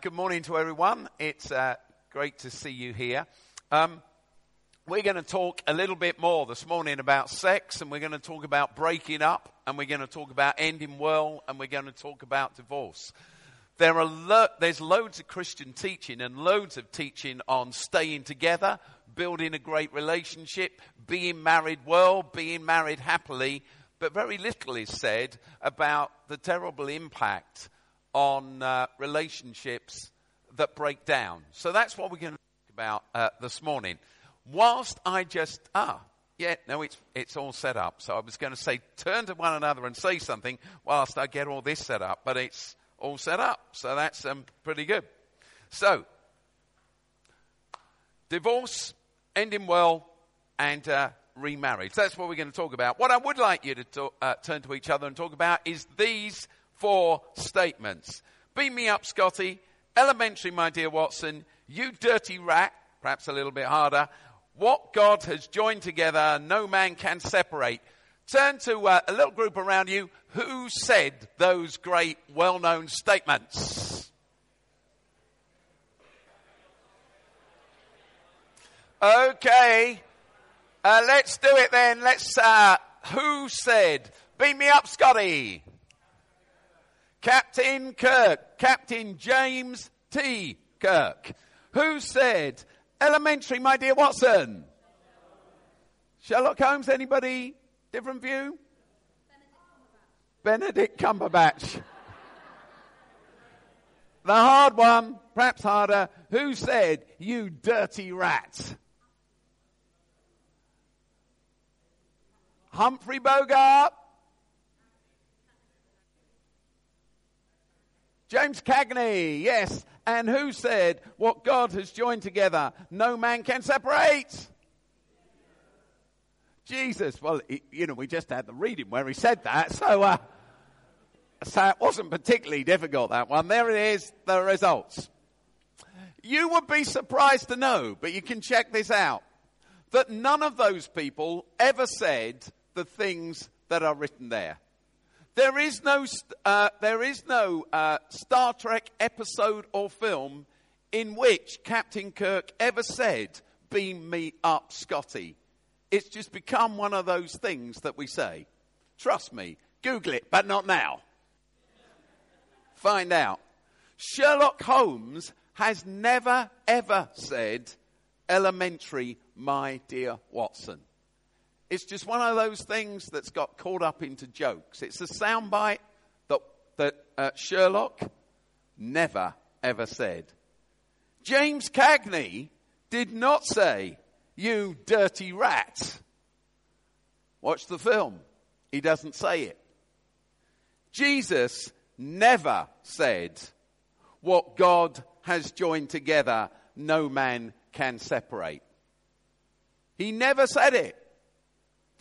Good morning to everyone. It's uh, great to see you here. Um, we're going to talk a little bit more this morning about sex, and we're going to talk about breaking up, and we're going to talk about ending well, and we're going to talk about divorce. There are lo- there's loads of Christian teaching and loads of teaching on staying together, building a great relationship, being married well, being married happily, but very little is said about the terrible impact on uh, relationships that break down. So that's what we're going to talk about uh, this morning. Whilst I just, ah, yeah, no, it's, it's all set up. So I was going to say, turn to one another and say something whilst I get all this set up, but it's all set up. So that's um, pretty good. So, divorce, ending well, and uh, remarriage. That's what we're going to talk about. What I would like you to talk, uh, turn to each other and talk about is these four statements. Beam me up, Scotty. Elementary, my dear Watson. You dirty rat. Perhaps a little bit harder. What God has joined together, no man can separate. Turn to uh, a little group around you. Who said those great, well known statements? Okay. Uh, let's do it then. Let's, uh, who said? Beam me up, Scotty. Captain Kirk, Captain James T. Kirk, who said, elementary, my dear Watson? Sherlock Holmes, anybody? Different view? Benedict Cumberbatch. the hard one, perhaps harder, who said, you dirty rat? Humphrey Bogart? James Cagney, yes. And who said, What God has joined together, no man can separate? Jesus. Well, you know, we just had the reading where he said that. So, uh, so it wasn't particularly difficult, that one. There it is, the results. You would be surprised to know, but you can check this out, that none of those people ever said the things that are written there. There is no, uh, there is no uh, Star Trek episode or film in which Captain Kirk ever said, Beam me up, Scotty. It's just become one of those things that we say. Trust me, Google it, but not now. Find out. Sherlock Holmes has never ever said, Elementary, my dear Watson. It's just one of those things that's got caught up into jokes. It's a soundbite that, that uh, Sherlock never ever said. James Cagney did not say, You dirty rat. Watch the film. He doesn't say it. Jesus never said, What God has joined together, no man can separate. He never said it.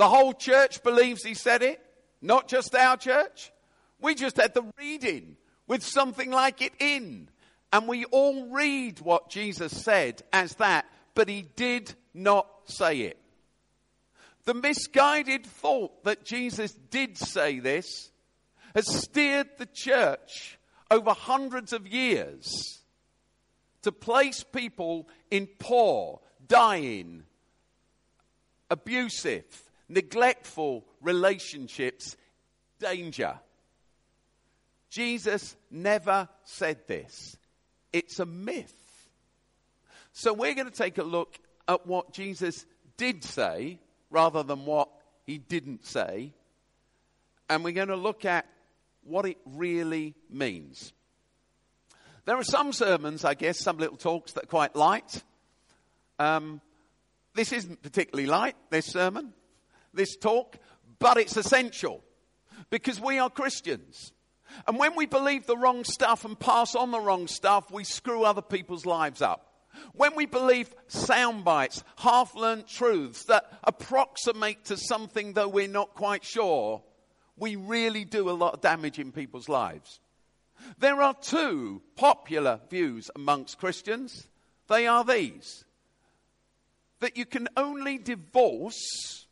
The whole church believes he said it, not just our church. We just had the reading with something like it in. And we all read what Jesus said as that, but he did not say it. The misguided thought that Jesus did say this has steered the church over hundreds of years to place people in poor, dying, abusive, neglectful relationships danger. Jesus never said this. It's a myth. So we're going to take a look at what Jesus did say rather than what he didn't say. And we're going to look at what it really means. There are some sermons, I guess, some little talks that are quite light. Um, this isn't particularly light, this sermon this talk, but it's essential because we are Christians. And when we believe the wrong stuff and pass on the wrong stuff, we screw other people's lives up. When we believe sound bites, half learned truths that approximate to something though we're not quite sure, we really do a lot of damage in people's lives. There are two popular views amongst Christians. They are these that you can only divorce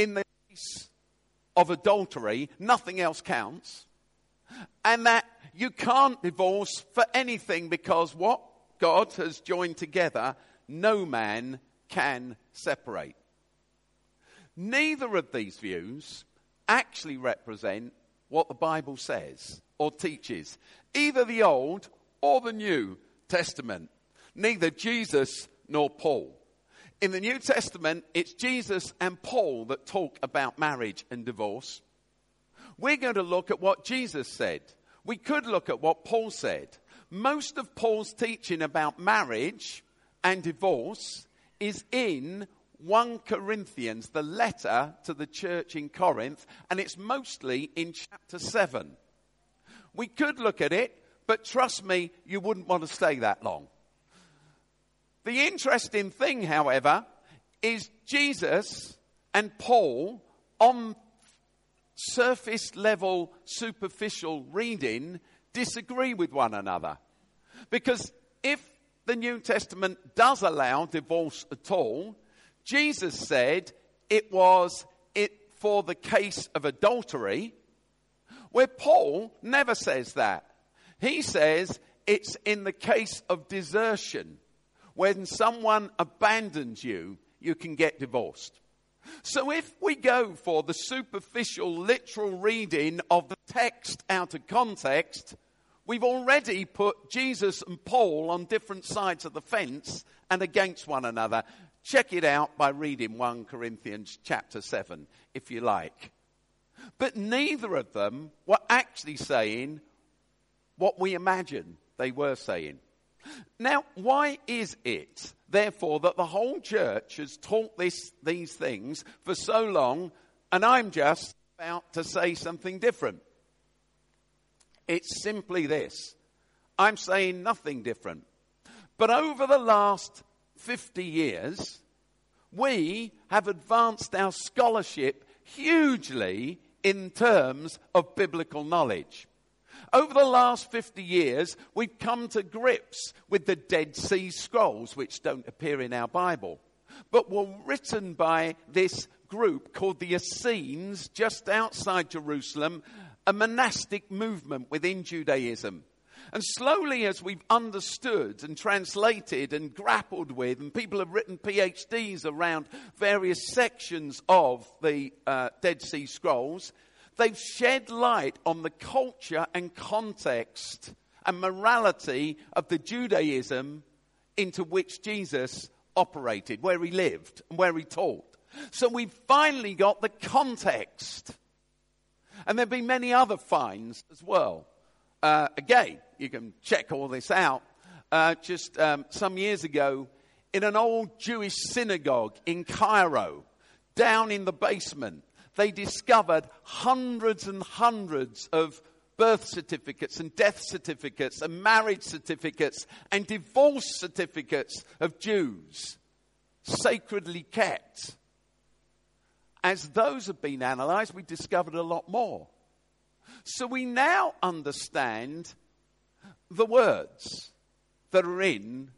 in the case of adultery, nothing else counts. And that you can't divorce for anything because what God has joined together, no man can separate. Neither of these views actually represent what the Bible says or teaches, either the Old or the New Testament. Neither Jesus nor Paul. In the New Testament, it's Jesus and Paul that talk about marriage and divorce. We're going to look at what Jesus said. We could look at what Paul said. Most of Paul's teaching about marriage and divorce is in 1 Corinthians, the letter to the church in Corinth, and it's mostly in chapter 7. We could look at it, but trust me, you wouldn't want to stay that long. The interesting thing, however, is Jesus and Paul, on surface level, superficial reading, disagree with one another. Because if the New Testament does allow divorce at all, Jesus said it was it for the case of adultery, where Paul never says that. He says it's in the case of desertion. When someone abandons you, you can get divorced. So if we go for the superficial literal reading of the text out of context, we've already put Jesus and Paul on different sides of the fence and against one another. Check it out by reading 1 Corinthians chapter 7, if you like. But neither of them were actually saying what we imagine they were saying. Now, why is it, therefore, that the whole church has taught this, these things for so long, and I'm just about to say something different? It's simply this I'm saying nothing different. But over the last 50 years, we have advanced our scholarship hugely in terms of biblical knowledge. Over the last 50 years, we've come to grips with the Dead Sea Scrolls, which don't appear in our Bible, but were written by this group called the Essenes just outside Jerusalem, a monastic movement within Judaism. And slowly, as we've understood and translated and grappled with, and people have written PhDs around various sections of the uh, Dead Sea Scrolls, they've shed light on the culture and context and morality of the Judaism into which Jesus operated, where he lived and where he taught. So we've finally got the context. And there have been many other finds as well. Uh, again, you can check all this out. Uh, just um, some years ago, in an old Jewish synagogue in Cairo, down in the basement, they discovered hundreds and hundreds of birth certificates and death certificates and marriage certificates and divorce certificates of Jews sacredly kept. As those have been analyzed, we discovered a lot more. So we now understand the words that are in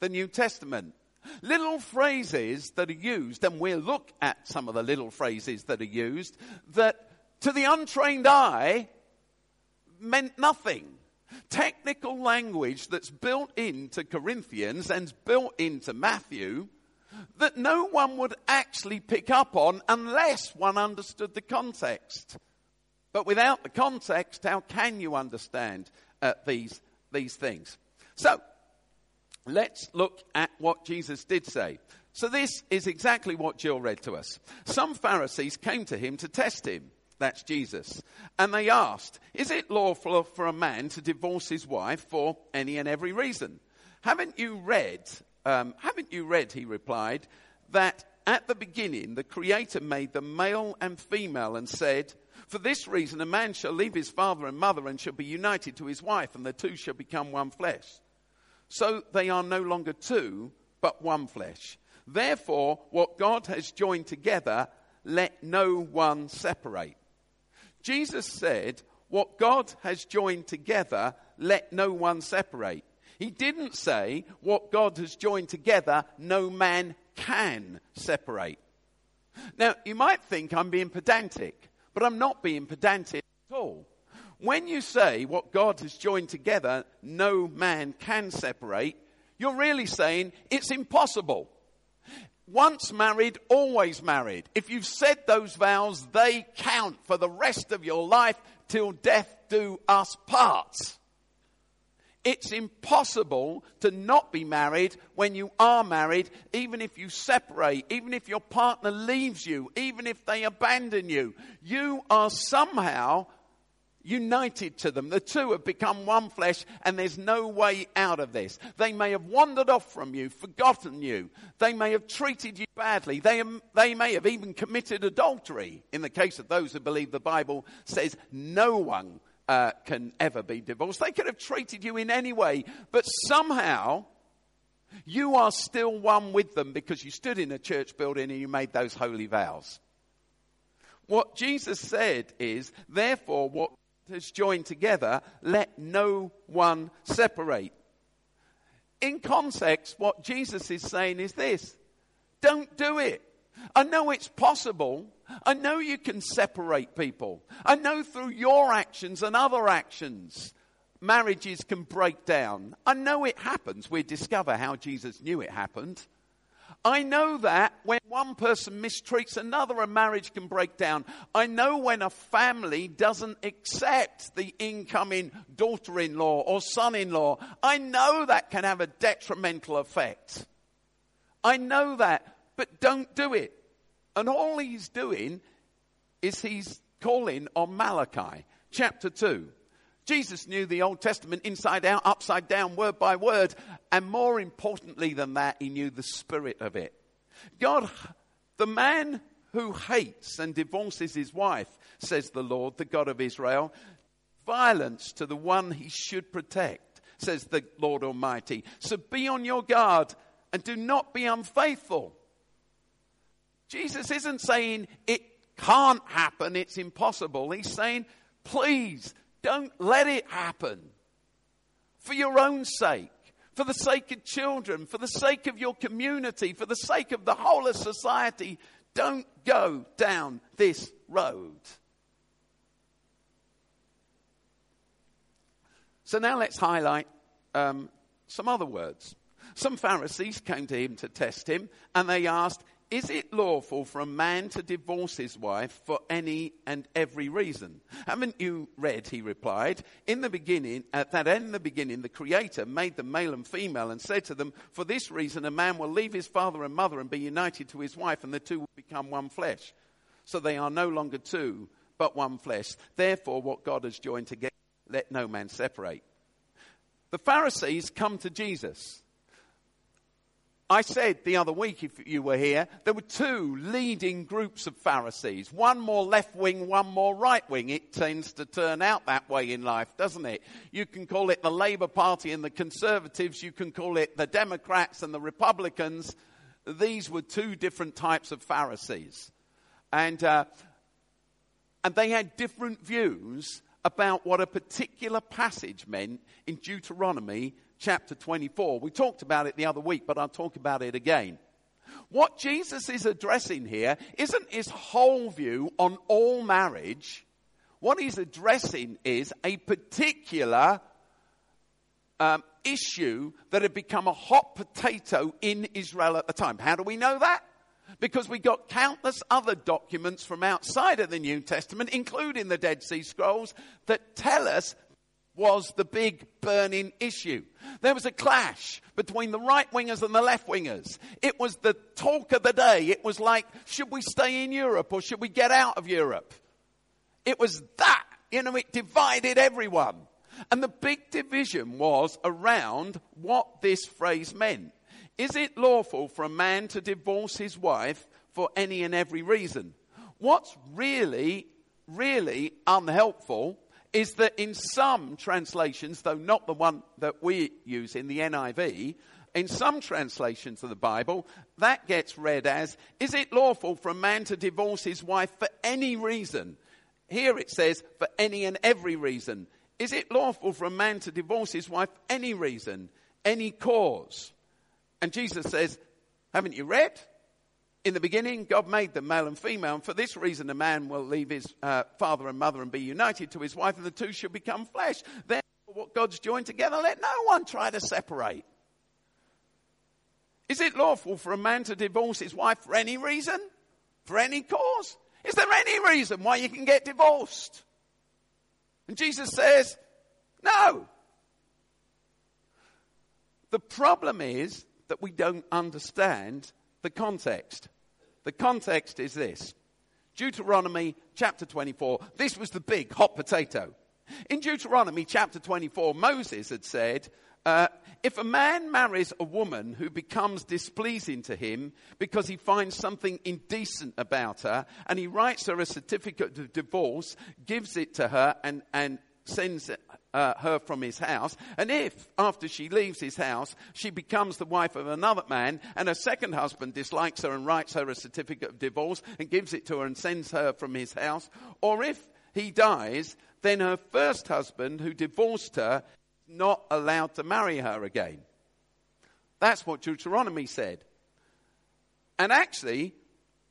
the New Testament. Little phrases that are used, and we'll look at some of the little phrases that are used, that to the untrained eye meant nothing. Technical language that's built into Corinthians and built into Matthew that no one would actually pick up on unless one understood the context. But without the context, how can you understand uh, these, these things? So, let's look at what Jesus did say. So, this is exactly what Jill read to us. Some Pharisees came to him to test him. That's Jesus. And they asked, Is it lawful for a man to divorce his wife for any and every reason? Haven't you read, um, haven't you read, he replied, that at the beginning the Creator made them male and female and said, for this reason, a man shall leave his father and mother and shall be united to his wife, and the two shall become one flesh. So they are no longer two, but one flesh. Therefore, what God has joined together, let no one separate. Jesus said, What God has joined together, let no one separate. He didn't say, What God has joined together, no man can separate. Now, you might think I'm being pedantic. But I'm not being pedantic at all. When you say what God has joined together, no man can separate, you're really saying it's impossible. Once married, always married. If you've said those vows, they count for the rest of your life till death do us part. It's impossible to not be married when you are married, even if you separate, even if your partner leaves you, even if they abandon you. You are somehow united to them. The two have become one flesh and there's no way out of this. They may have wandered off from you, forgotten you. They may have treated you badly. They, they may have even committed adultery. In the case of those who believe the Bible says no one uh, can ever be divorced. They could have treated you in any way, but somehow you are still one with them because you stood in a church building and you made those holy vows. What Jesus said is, therefore, what has joined together, let no one separate. In context, what Jesus is saying is this don't do it. I know it's possible. I know you can separate people. I know through your actions and other actions, marriages can break down. I know it happens. We discover how Jesus knew it happened. I know that when one person mistreats another, a marriage can break down. I know when a family doesn't accept the incoming daughter in law or son in law. I know that can have a detrimental effect. I know that but don't do it. And all he's doing is he's calling on Malachi, chapter 2. Jesus knew the Old Testament inside out, upside down, word by word, and more importantly than that, he knew the spirit of it. God, the man who hates and divorces his wife, says the Lord, the God of Israel, violence to the one he should protect, says the Lord Almighty. So be on your guard and do not be unfaithful. Jesus isn't saying it can't happen, it's impossible. He's saying, please don't let it happen. For your own sake, for the sake of children, for the sake of your community, for the sake of the whole of society, don't go down this road. So now let's highlight um, some other words. Some Pharisees came to him to test him, and they asked, is it lawful for a man to divorce his wife for any and every reason? Haven't you read, he replied, in the beginning, at that end the beginning, the Creator made them male and female and said to them, for this reason a man will leave his father and mother and be united to his wife and the two will become one flesh. So they are no longer two, but one flesh. Therefore, what God has joined together, let no man separate. The Pharisees come to Jesus I said the other week, if you were here, there were two leading groups of Pharisees. One more left wing, one more right wing. It tends to turn out that way in life, doesn't it? You can call it the Labour Party and the Conservatives. You can call it the Democrats and the Republicans. These were two different types of Pharisees. And, uh, and they had different views about what a particular passage meant in Deuteronomy chapter 24. We talked about it the other week, but I'll talk about it again. What Jesus is addressing here isn't his whole view on all marriage. What he's addressing is a particular um, issue that had become a hot potato in Israel at the time. How do we know that? Because we got countless other documents from outside of the New Testament, including the Dead Sea Scrolls, that tell us was the big burning issue. There was a clash between the right wingers and the left wingers. It was the talk of the day. It was like, should we stay in Europe or should we get out of Europe? It was that, you know, it divided everyone. And the big division was around what this phrase meant. Is it lawful for a man to divorce his wife for any and every reason? What's really, really unhelpful is that in some translations, though not the one that we use in the NIV, in some translations of the Bible, that gets read as, is it lawful for a man to divorce his wife for any reason? Here it says, for any and every reason. Is it lawful for a man to divorce his wife for any reason, any cause? And Jesus says, haven't you read? In the beginning, God made them male and female, and for this reason, a man will leave his uh, father and mother and be united to his wife, and the two shall become flesh. Therefore, what God's joined together, let no one try to separate. Is it lawful for a man to divorce his wife for any reason? For any cause? Is there any reason why you can get divorced? And Jesus says, no. The problem is that we don't understand the context. The context is this Deuteronomy chapter 24. This was the big hot potato. In Deuteronomy chapter 24, Moses had said, uh, if a man marries a woman who becomes displeasing to him because he finds something indecent about her and he writes her a certificate of divorce, gives it to her and, and sends uh, her from his house, and if after she leaves his house she becomes the wife of another man and her second husband dislikes her and writes her a certificate of divorce and gives it to her and sends her from his house, or if he dies, then her first husband who divorced her is not allowed to marry her again. That's what Deuteronomy said. And actually,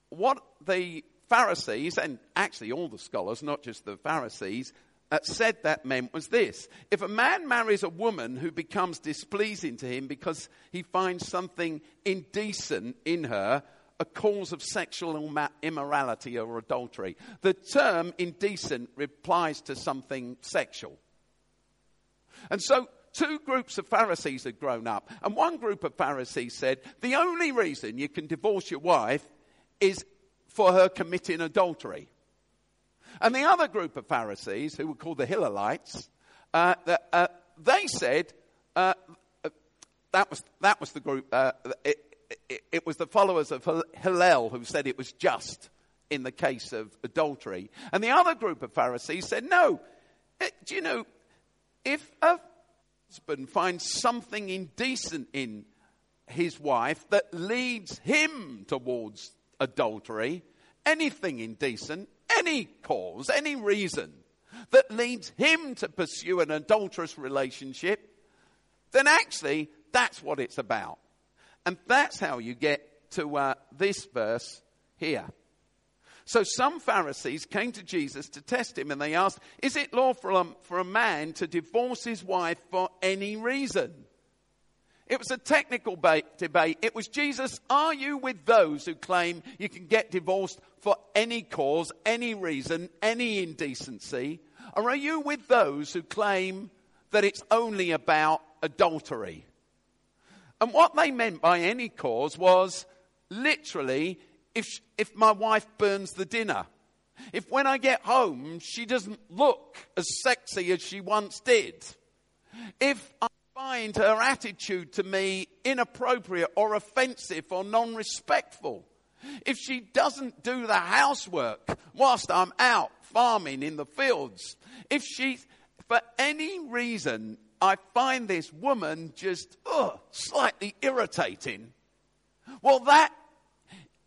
what the Pharisees, and actually all the scholars, not just the Pharisees, uh, said that meant was this. If a man marries a woman who becomes displeasing to him because he finds something indecent in her, a cause of sexual immorality or adultery, the term indecent replies to something sexual. And so two groups of Pharisees had grown up. And one group of Pharisees said, the only reason you can divorce your wife is for her committing adultery. And the other group of Pharisees, who were called the Hillelites, uh, the, uh, they said, uh, uh that, was, that was the group, uh, it, it, it was the followers of Hillel who said it was just in the case of adultery. And the other group of Pharisees said, no, it, eh, do you know, if a husband finds something indecent in his wife that leads him towards adultery, anything indecent, any cause, any reason that leads him to pursue an adulterous relationship, then actually that's what it's about. And that's how you get to uh, this verse here. So some Pharisees came to Jesus to test him and they asked, Is it lawful for a man to divorce his wife for any reason? It was a technical ba- debate. It was Jesus, are you with those who claim you can get divorced for any cause, any reason, any indecency? Or are you with those who claim that it's only about adultery? And what they meant by any cause was literally if, if my wife burns the dinner. If when I get home, she doesn't look as sexy as she once did. If find her attitude to me inappropriate or offensive or non respectful. If she doesn't do the housework whilst I'm out farming in the fields. If she, for any reason, I find this woman just ugh, slightly irritating. Well, that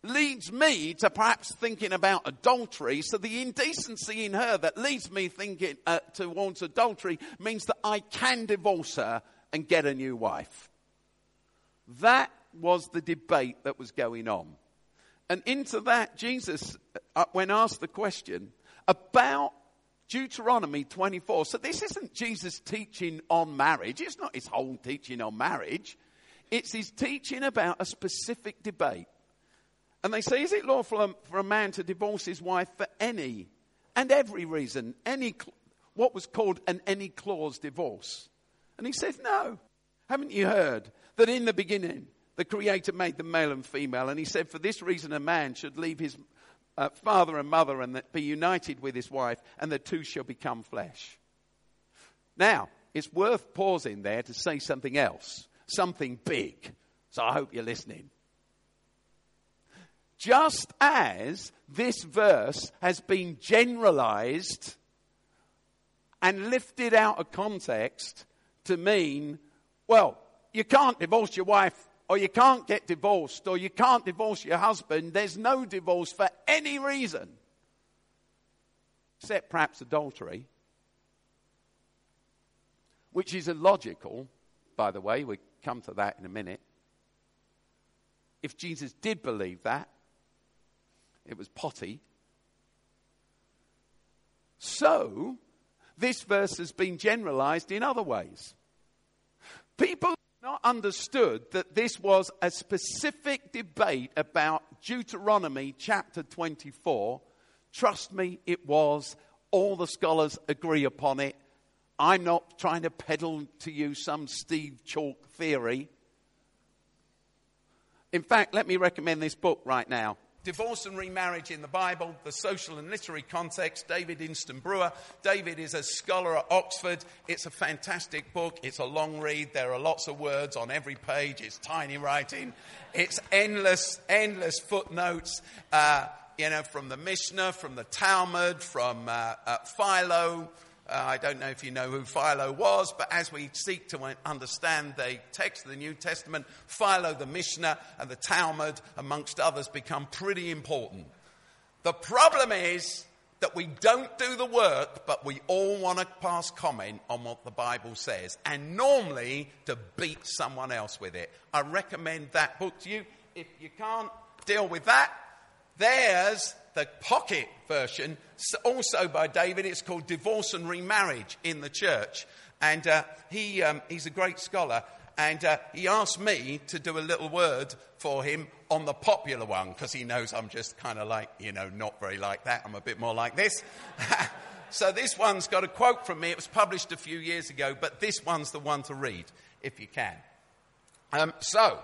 leads me to perhaps thinking about adultery. So the indecency in her that leads me thinking uh, towards adultery means that I can divorce her and get a new wife. That was the debate that was going on. And into that, Jesus, uh, when asked the question about Deuteronomy 24. So this isn't Jesus teaching on marriage. It's not his whole teaching on marriage. It's his teaching about a specific debate and they say, Is it lawful for a man to divorce his wife for any and every reason? Any, what was called an any clause divorce? And he says, No. Haven't you heard that in the beginning the Creator made them male and female? And he said, For this reason a man should leave his uh, father and mother and be united with his wife, and the two shall become flesh. Now, it's worth pausing there to say something else, something big. So I hope you're listening. Just as this verse has been generalized and lifted out of context to mean, well, you can't divorce your wife or you can't get divorced or you can't divorce your husband. There's no divorce for any reason except perhaps adultery, which is illogical, by the way. We come to that in a minute. If Jesus did believe that, it was potty. So, this verse has been generalized in other ways. People not understood that this was a specific debate about Deuteronomy chapter 24. Trust me, it was. All the scholars agree upon it. I'm not trying to peddle to you some Steve Chalke theory. In fact, let me recommend this book right now. Divorce and Remarriage in the Bible, the Social and Literary Context, David Instone-Brewer. David is a scholar at Oxford. It's a fantastic book. It's a long read. There are lots of words on every page. It's tiny writing. It's endless, endless footnotes. Uh, you know, from the Mishnah, from the Talmud, from uh, uh, Philo, Uh, I don't know if you know who Philo was, but as we seek to understand the text of the New Testament, Philo, the Mishnah, and the Talmud, amongst others, become pretty important. The problem is that we don't do the work, but we all want to pass comment on what the Bible says, and normally to beat someone else with it. I recommend that book to you. If you can't deal with that, there's the pocket version, also by David. It's called Divorce and Remarriage in the Church. And uh, he, um, he's a great scholar. And uh, he asked me to do a little word for him on the popular one because he knows I'm just kind of like, you know, not very like that. I'm a bit more like this. so this one's got a quote from me. It was published a few years ago, but this one's the one to read if you can. Um, so,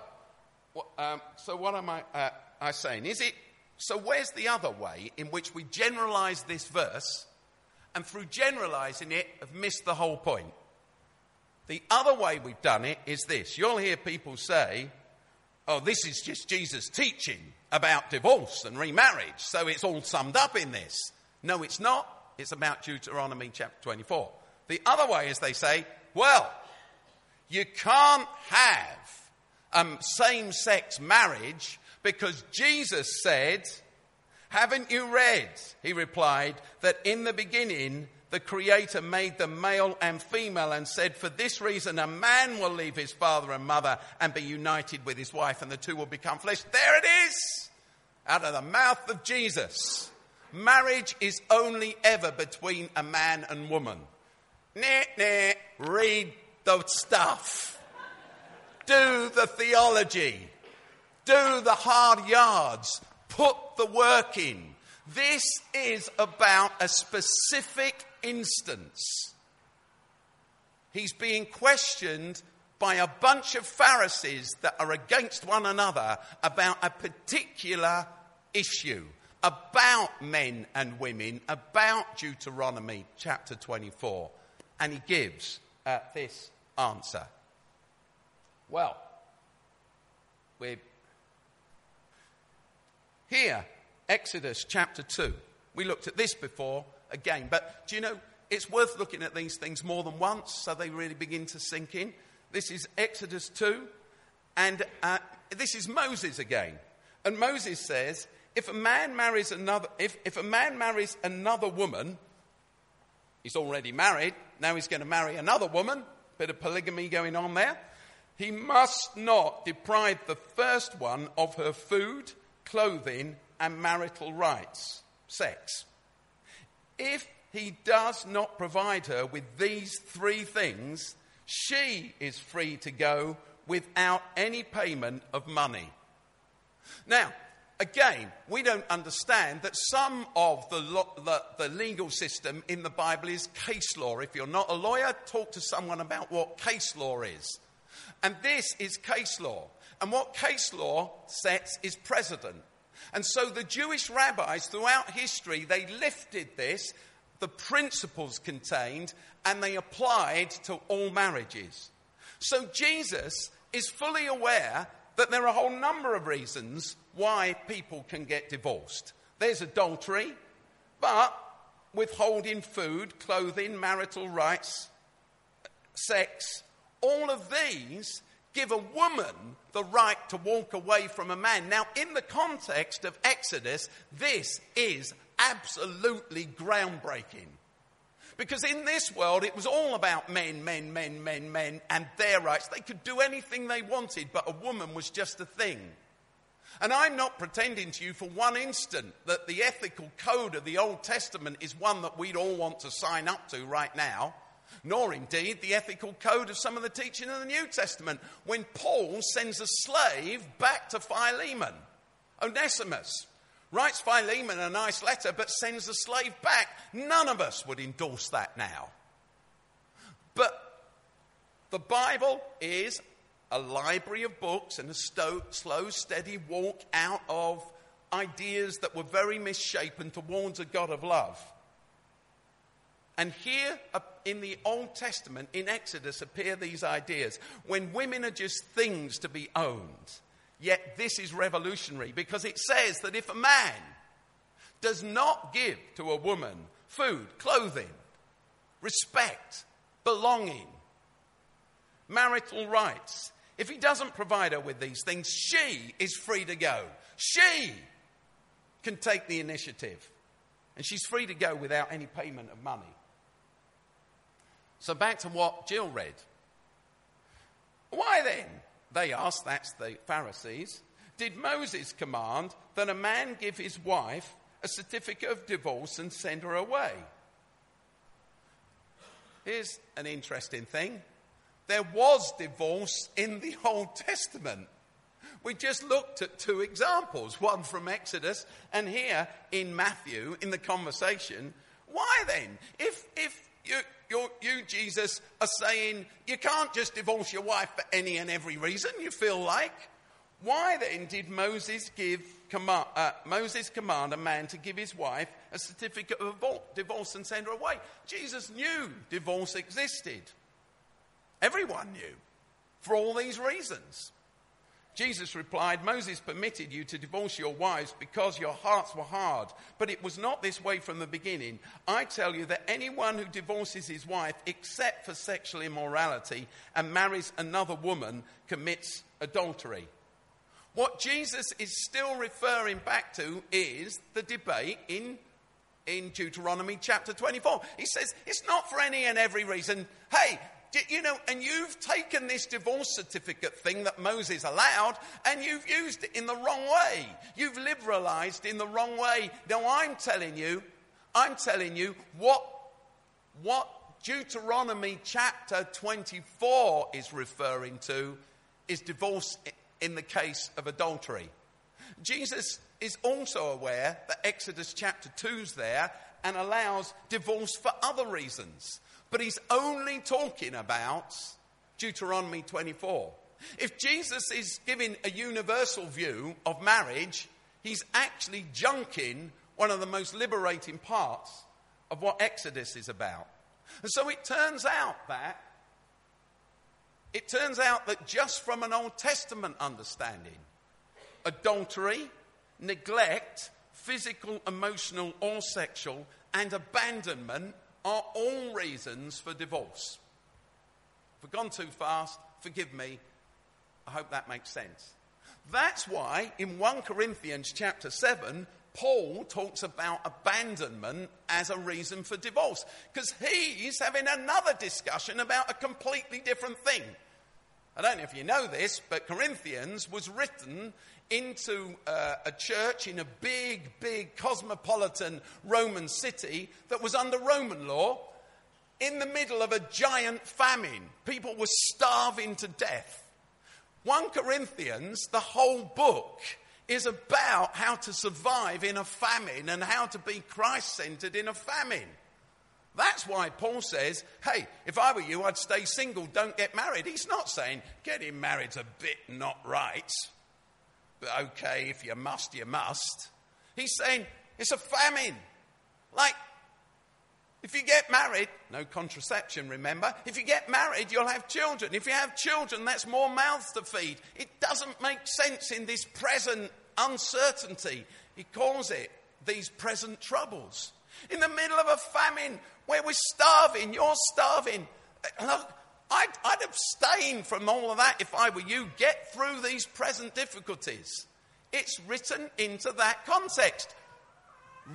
um, so what am I, uh, I saying? Is it so, where's the other way in which we generalize this verse and through generalizing it have missed the whole point? The other way we've done it is this. You'll hear people say, oh, this is just Jesus' teaching about divorce and remarriage, so it's all summed up in this. No, it's not. It's about Deuteronomy chapter 24. The other way is they say, well, you can't have um, same sex marriage because Jesus said, Haven't you read, he replied, that in the beginning the Creator made them male and female and said, For this reason a man will leave his father and mother and be united with his wife, and the two will become flesh. There it is! Out of the mouth of Jesus. Marriage is only ever between a man and woman. Nah, nah, read the stuff. Do the theology do the hard yards, put the work in. This is about a specific instance. He's being questioned by a bunch of Pharisees that are against one another about a particular issue, about men and women, about Deuteronomy chapter 24. And he gives uh, this answer. Well, we're here, Exodus chapter 2. We looked at this before again, but do you know, it's worth looking at these things more than once so they really begin to sink in. This is Exodus 2, and uh, this is Moses again. And Moses says, if a man marries another, if, if a man marries another woman, he's already married, now he's going to marry another woman, bit of polygamy going on there. He must not deprive the first one of her food clothing, and marital rights, sex. If he does not provide her with these three things, she is free to go without any payment of money. Now, again, we don't understand that some of the, lo- the, the, legal system in the Bible is case law. If you're not a lawyer, talk to someone about what case law is. And this is case law. And what case law sets is precedent. And so the Jewish rabbis throughout history, they lifted this, the principles contained, and they applied to all marriages. So Jesus is fully aware that there are a whole number of reasons why people can get divorced. There's adultery, but withholding food, clothing, marital rights, sex, all of these give a woman the right to walk away from a man. Now, in the context of Exodus, this is absolutely groundbreaking. Because in this world, it was all about men, men, men, men, men, and their rights. They could do anything they wanted, but a woman was just a thing. And I'm not pretending to you for one instant that the ethical code of the Old Testament is one that we'd all want to sign up to right now, nor indeed the ethical code of some of the teaching of the New Testament. When Paul sends a slave back to Philemon, Onesimus, writes Philemon a nice letter but sends the slave back, none of us would endorse that now. But the Bible is a library of books and a sto- slow, steady walk out of ideas that were very misshapen towards a God of love. And here uh, in the Old Testament, in Exodus, appear these ideas when women are just things to be owned. Yet this is revolutionary because it says that if a man does not give to a woman food, clothing, respect, belonging, marital rights, if he doesn't provide her with these things, she is free to go. She can take the initiative. And she's free to go without any payment of money. So back to what Jill read. Why then, they asked, that's the Pharisees, did Moses command that a man give his wife a certificate of divorce and send her away? Here's an interesting thing there was divorce in the Old Testament. We just looked at two examples, one from Exodus and here in Matthew in the conversation. Why then? If, if you, you, Jesus, are saying you can't just divorce your wife for any and every reason you feel like, why then did Moses give command, uh, Moses command a man to give his wife a certificate of divorce and send her away? Jesus knew divorce existed. Everyone knew for all these reasons. Jesus replied, Moses permitted you to divorce your wives because your hearts were hard, but it was not this way from the beginning. I tell you that anyone who divorces his wife except for sexual immorality and marries another woman commits adultery. What Jesus is still referring back to is the debate in, in Deuteronomy chapter 24. He says, It's not for any and every reason. Hey, you know, and you've taken this divorce certificate thing that Moses allowed and you've used it in the wrong way. You've liberalized in the wrong way. Now I'm telling you, I'm telling you what, what Deuteronomy chapter 24 is referring to is divorce in the case of adultery. Jesus is also aware that Exodus chapter 2's there and allows divorce for other reasons. But he's only talking about Deuteronomy 24. If Jesus is giving a universal view of marriage, he's actually junking one of the most liberating parts of what Exodus is about. And so it turns out that it turns out that just from an Old Testament understanding, adultery, neglect, physical, emotional, or sexual, and abandonment are all reasons for divorce. If we've gone too fast, forgive me. I hope that makes sense. That's why in 1 Corinthians chapter 7, Paul talks about abandonment as a reason for divorce because he's having another discussion about a completely different thing. I don't know if you know this, but Corinthians was written into uh, a church in a big, big cosmopolitan Roman city that was under Roman law in the middle of a giant famine. People were starving to death. 1 Corinthians, the whole book, is about how to survive in a famine and how to be Christ centered in a famine. That's why Paul says, hey, if I were you, I'd stay single, don't get married. He's not saying getting married's a bit not right but okay, if you must, you must. He's saying it's a famine. Like, if you get married, no contraception, remember? If you get married, you'll have children. If you have children, that's more mouths to feed. It doesn't make sense in this present uncertainty. He calls it these present troubles. In the middle of a famine where we're starving, you're starving. Look, I'd, I'd abstain from all of that if I were you. Get through these present difficulties. It's written into that context.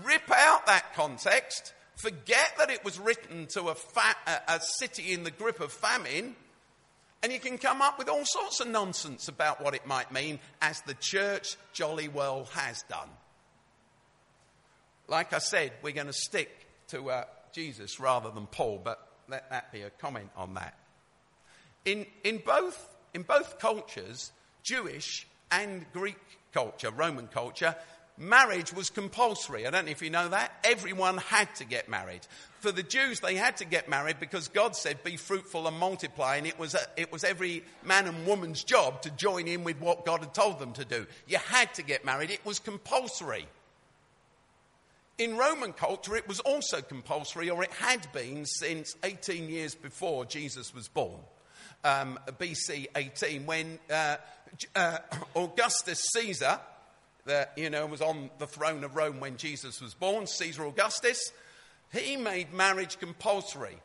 Rip out that context. Forget that it was written to a, fa- a, a city in the grip of famine And you can come up with all sorts of nonsense about what it might mean, as the church jolly well has done. Like I said, we're going to stick to uh, Jesus rather than Paul, but let that be a comment on that. In, in, both, in both cultures, Jewish and Greek culture, Roman culture, marriage was compulsory. I don't know if you know that. Everyone had to get married. For the Jews, they had to get married because God said, be fruitful and multiply. And it was, a, it was every man and woman's job to join in with what God had told them to do. You had to get married. It was compulsory. In Roman culture, it was also compulsory, or it had been since 18 years before Jesus was born, um, BC 18, when uh, uh, Augustus Caesar, that you know was on the throne of Rome when Jesus was born, Caesar Augustus, he made marriage compulsory.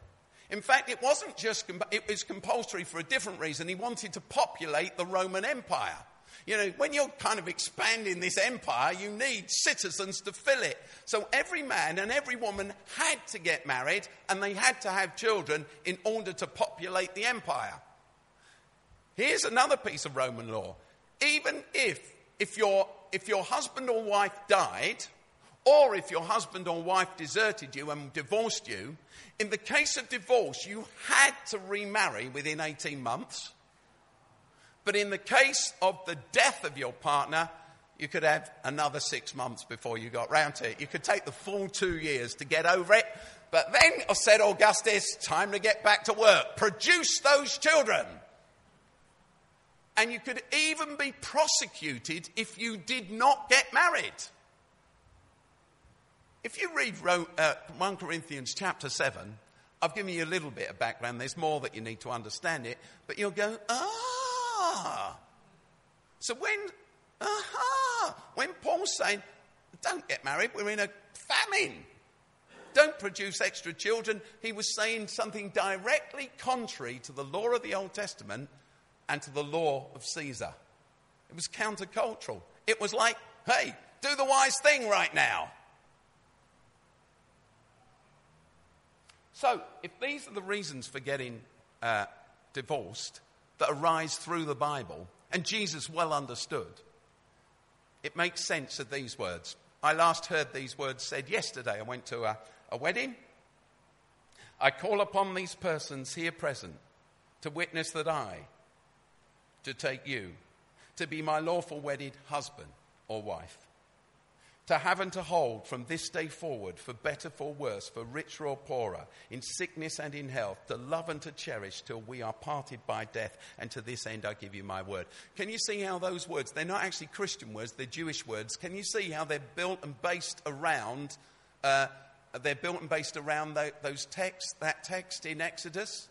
In fact, it wasn't just it was compulsory for a different reason. He wanted to populate the Roman Empire. You know, when you're kind of expanding this empire, you need citizens to fill it. So every man and every woman had to get married and they had to have children in order to populate the empire. Here's another piece of Roman law. Even if, if your, if your husband or wife died, or if your husband or wife deserted you and divorced you, in the case of divorce, you had to remarry within 18 months. But in the case of the death of your partner, you could have another six months before you got round to it. You could take the full two years to get over it. But then, I said Augustus, time to get back to work. Produce those children. And you could even be prosecuted if you did not get married. If you read uh, 1 Corinthians chapter 7, I've given you a little bit of background. There's more that you need to understand it. But you'll go, ah. So when, aha, when Paul's saying, don't get married, we're in a famine. Don't produce extra children. He was saying something directly contrary to the law of the Old Testament and to the law of Caesar. It was countercultural. It was like, hey, do the wise thing right now. So, if these are the reasons for getting uh, divorced, that arise through the Bible, and Jesus well understood, it makes sense of these words. I last heard these words said yesterday. I went to a, a wedding. I call upon these persons here present to witness that I, to take you, to be my lawful wedded husband or wife to have and to hold from this day forward, for better, for worse, for richer or poorer, in sickness and in health, to love and to cherish till we are parted by death. And to this end I give you my word. Can you see how those words, they're not actually Christian words, they're Jewish words. Can you see how they're built and based around, uh, they're built and based around those texts, that text in Exodus?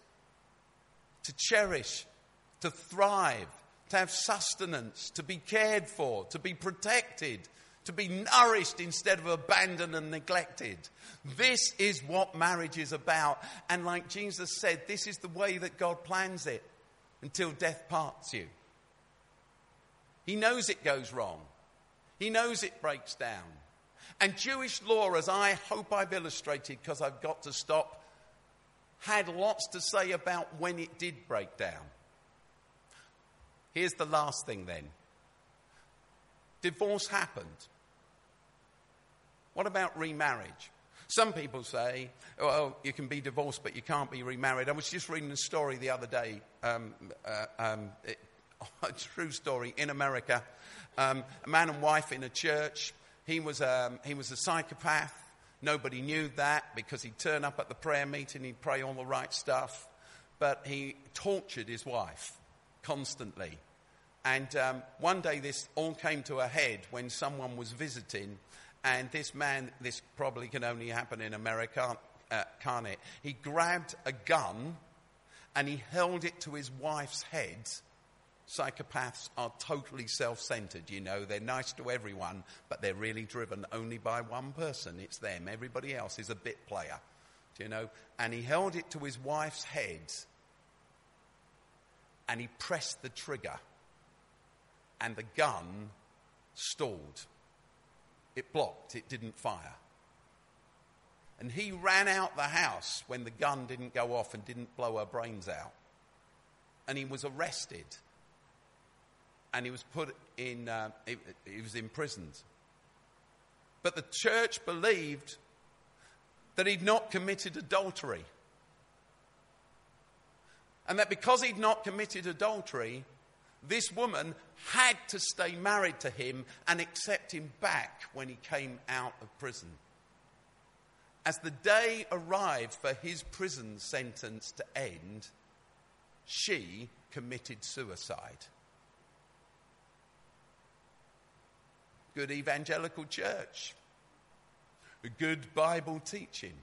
To cherish, to thrive, to have sustenance, to be cared for, to be protected to be nourished instead of abandoned and neglected. This is what marriage is about. And like Jesus said, this is the way that God plans it until death parts you. He knows it goes wrong, He knows it breaks down. And Jewish law, as I hope I've illustrated because I've got to stop, had lots to say about when it did break down. Here's the last thing then divorce happened. What about remarriage? Some people say, well, you can be divorced, but you can't be remarried. I was just reading a story the other day, um, uh, um, it, a true story in America. Um, a man and wife in a church. He was, um, he was a psychopath. Nobody knew that because he'd turn up at the prayer meeting, he'd pray all the right stuff. But he tortured his wife constantly. And um, one day this all came to a head when someone was visiting and this man, this probably can only happen in America, uh, can't it? He grabbed a gun and he held it to his wife's head. Psychopaths are totally self centered, you know. They're nice to everyone, but they're really driven only by one person. It's them. Everybody else is a bit player, you know. And he held it to his wife's head and he pressed the trigger, and the gun stalled. It blocked, it didn't fire. And he ran out the house when the gun didn't go off and didn't blow her brains out. and he was arrested. And he was put in, uh, he, he was imprisoned. But the church believed that he'd not committed adultery. And that because he'd not committed adultery, this woman had to stay married to him and accept him back when he came out of prison. As the day arrived for his prison sentence to end, she committed suicide. Good evangelical church, good Bible teaching.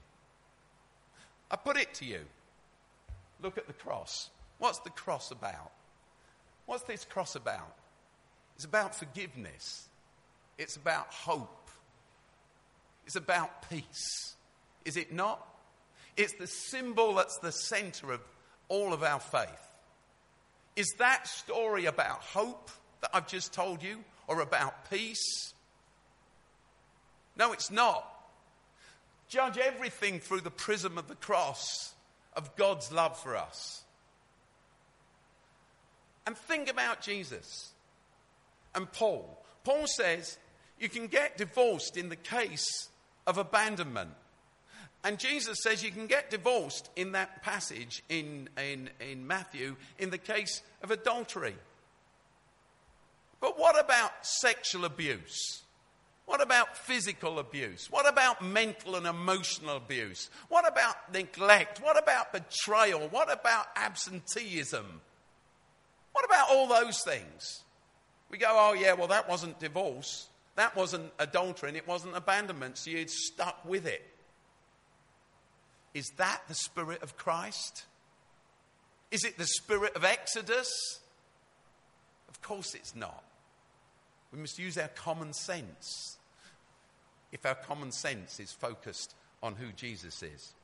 I put it to you look at the cross. What's the cross about? What's this cross about? It's about forgiveness, it's about hope, it's about peace. Is it not? It's the symbol that's the center of all of our faith. Is that story about hope that I've just told you or about peace? No, it's not. Judge everything through the prism of the cross of God's love for us. And think about Jesus and Paul. Paul says you can get divorced in the case of abandonment. And Jesus says you can get divorced in that passage in, in, in Matthew in the case of adultery. But what about sexual abuse? What about physical abuse? What about mental and emotional abuse? What about neglect? What about betrayal? What about absenteeism? What about all those things? We go, oh, yeah, well, that wasn't divorce. That wasn't adultery and it wasn't abandonment, so you're stuck with it. Is that the Spirit of Christ? Is it the Spirit of Exodus? Of course it's not. We must use our common sense if our common sense is focused on who Jesus is.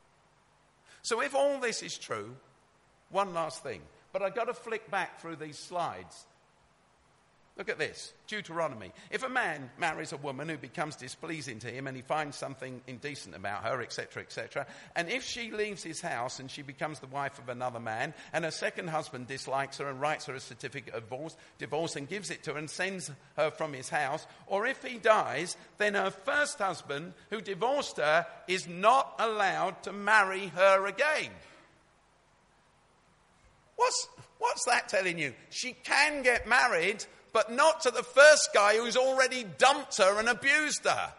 So, if all this is true, one last thing. But I've got to flick back through these slides Look at this Deuteronomy. If a man marries a woman who becomes displeasing to him and he finds something indecent about her, etc., etc., and if she leaves his house and she becomes the wife of another man, and her second husband dislikes her and writes her a certificate of divorce, divorce and gives it to her and sends her from his house, or if he dies, then her first husband, who divorced her, is not allowed to marry her again. What's, what's that telling you? She can get married but not to the first guy who's already dumped her and abused her.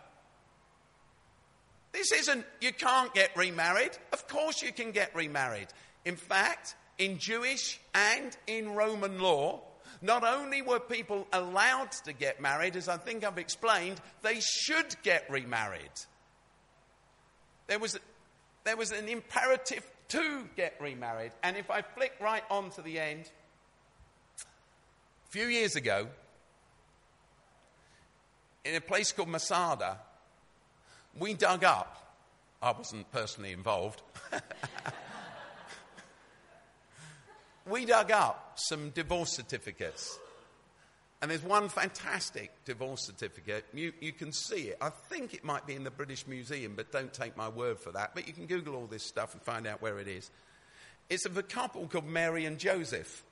This isn't, you can't get remarried. Of course, you can get remarried. In fact, in Jewish and in Roman law, not only were people allowed to get married, as I think I've explained, they should get remarried. There was, there was an imperative to get remarried. And if I flick right on to the end, a few years ago, in a place called Masada, we dug up, I wasn't personally involved, we dug up some divorce certificates. And there's one fantastic divorce certificate. You, you can see it. I think it might be in the British Museum, but don't take my word for that. But you can Google all this stuff and find out where it is. It's of a couple called Mary and Joseph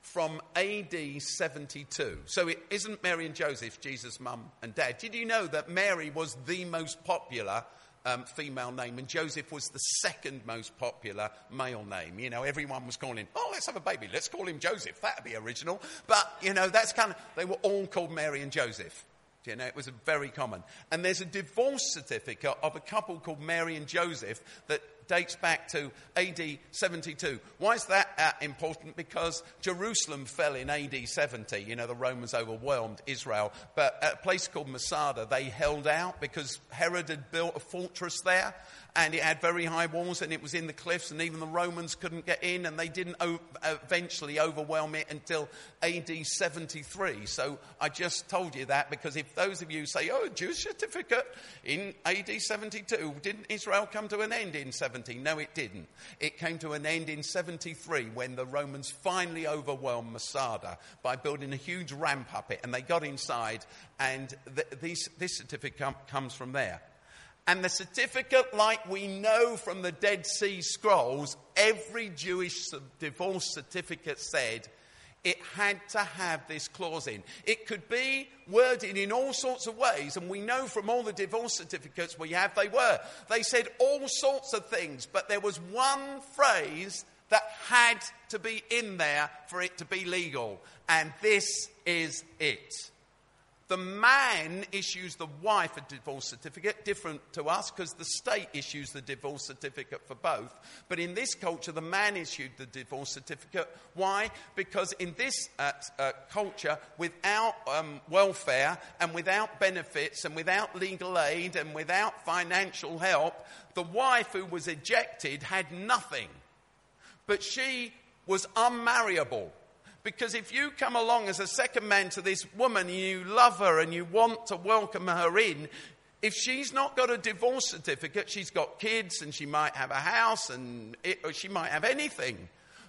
from AD 72. So it isn't Mary and Joseph, Jesus' mum and dad. Did you know that Mary was the most popular um, female name and Joseph was the second most popular male name? You know, everyone was calling, oh, let's have a baby, let's call him Joseph. That'd be original. But, you know, that's kind of, they were all called Mary and Joseph. You know, it was very common. And there's a divorce certificate of a couple called Mary and Joseph that dates back to AD 72. Why is that uh, important? Because Jerusalem fell in AD 70. You know, the Romans overwhelmed Israel. But at a place called Masada, they held out because Herod had built a fortress there and it had very high walls and it was in the cliffs and even the Romans couldn't get in and they didn't o- eventually overwhelm it until AD 73. So I just told you that because if those of you say, oh, Jewish certificate in AD 72, didn't Israel come to an end in 70? No, it didn't. It came to an end in 73 when the Romans finally overwhelmed Masada by building a huge ramp up it and they got inside and th- this, this certificate com- comes from there. And the certificate, like we know from the Dead Sea Scrolls, every Jewish divorce certificate said it had to have this clause in. It could be worded in all sorts of ways, and we know from all the divorce certificates we have they were. They said all sorts of things, but there was one phrase that had to be in there for it to be legal, and this is it. The man issues the wife a divorce certificate, different to us because the state issues the divorce certificate for both. But in this culture, the man issued the divorce certificate. Why? Because in this uh, uh, culture, without um, welfare and without benefits and without legal aid and without financial help, the wife who was ejected had nothing. But she was unmarriable. Because if you come along as a second man to this woman you love her and you want to welcome her in, if she's not got a divorce certificate, she's got kids and she might have a house and it, she might have anything.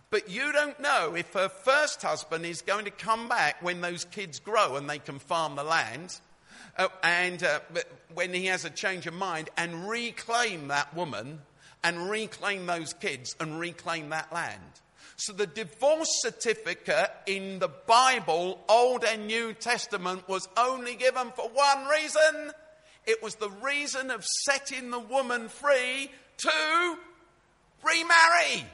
But you don't know if her first husband is going to come back when those kids grow and they can farm the land. Uh, and uh, when he has a change of mind and reclaim that woman and reclaim those kids and reclaim that land. So the divorce certificate in the Bible, Old and New Testament, was only given for one reason. It was the reason of setting the woman free to remarry.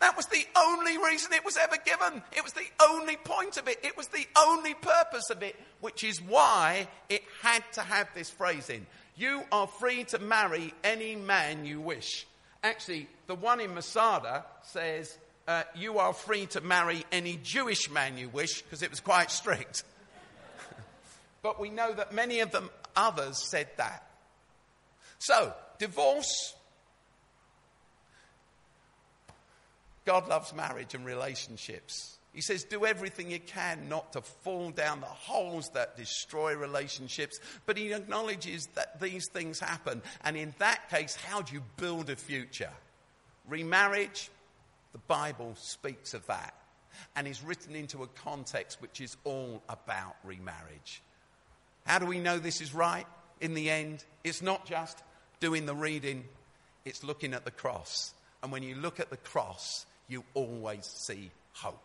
That was the only reason it was ever given. It was the only point of it. It was the only purpose of it, which is why it had to have this phrase in. You are free to marry any man you wish. Actually, the one in Masada says, uh, you are free to marry any Jewish man you wish, because it was quite strict. but we know that many of them others said that. So, divorce. God loves marriage and relationships. He says, do everything you can not to fall down the holes that destroy relationships. But he acknowledges that these things happen. And in that case, how do you build a future? Remarriage, the Bible speaks of that and is written into a context which is all about remarriage. How do we know this is right in the end? It's not just doing the reading, it's looking at the cross. And when you look at the cross, you always see hope.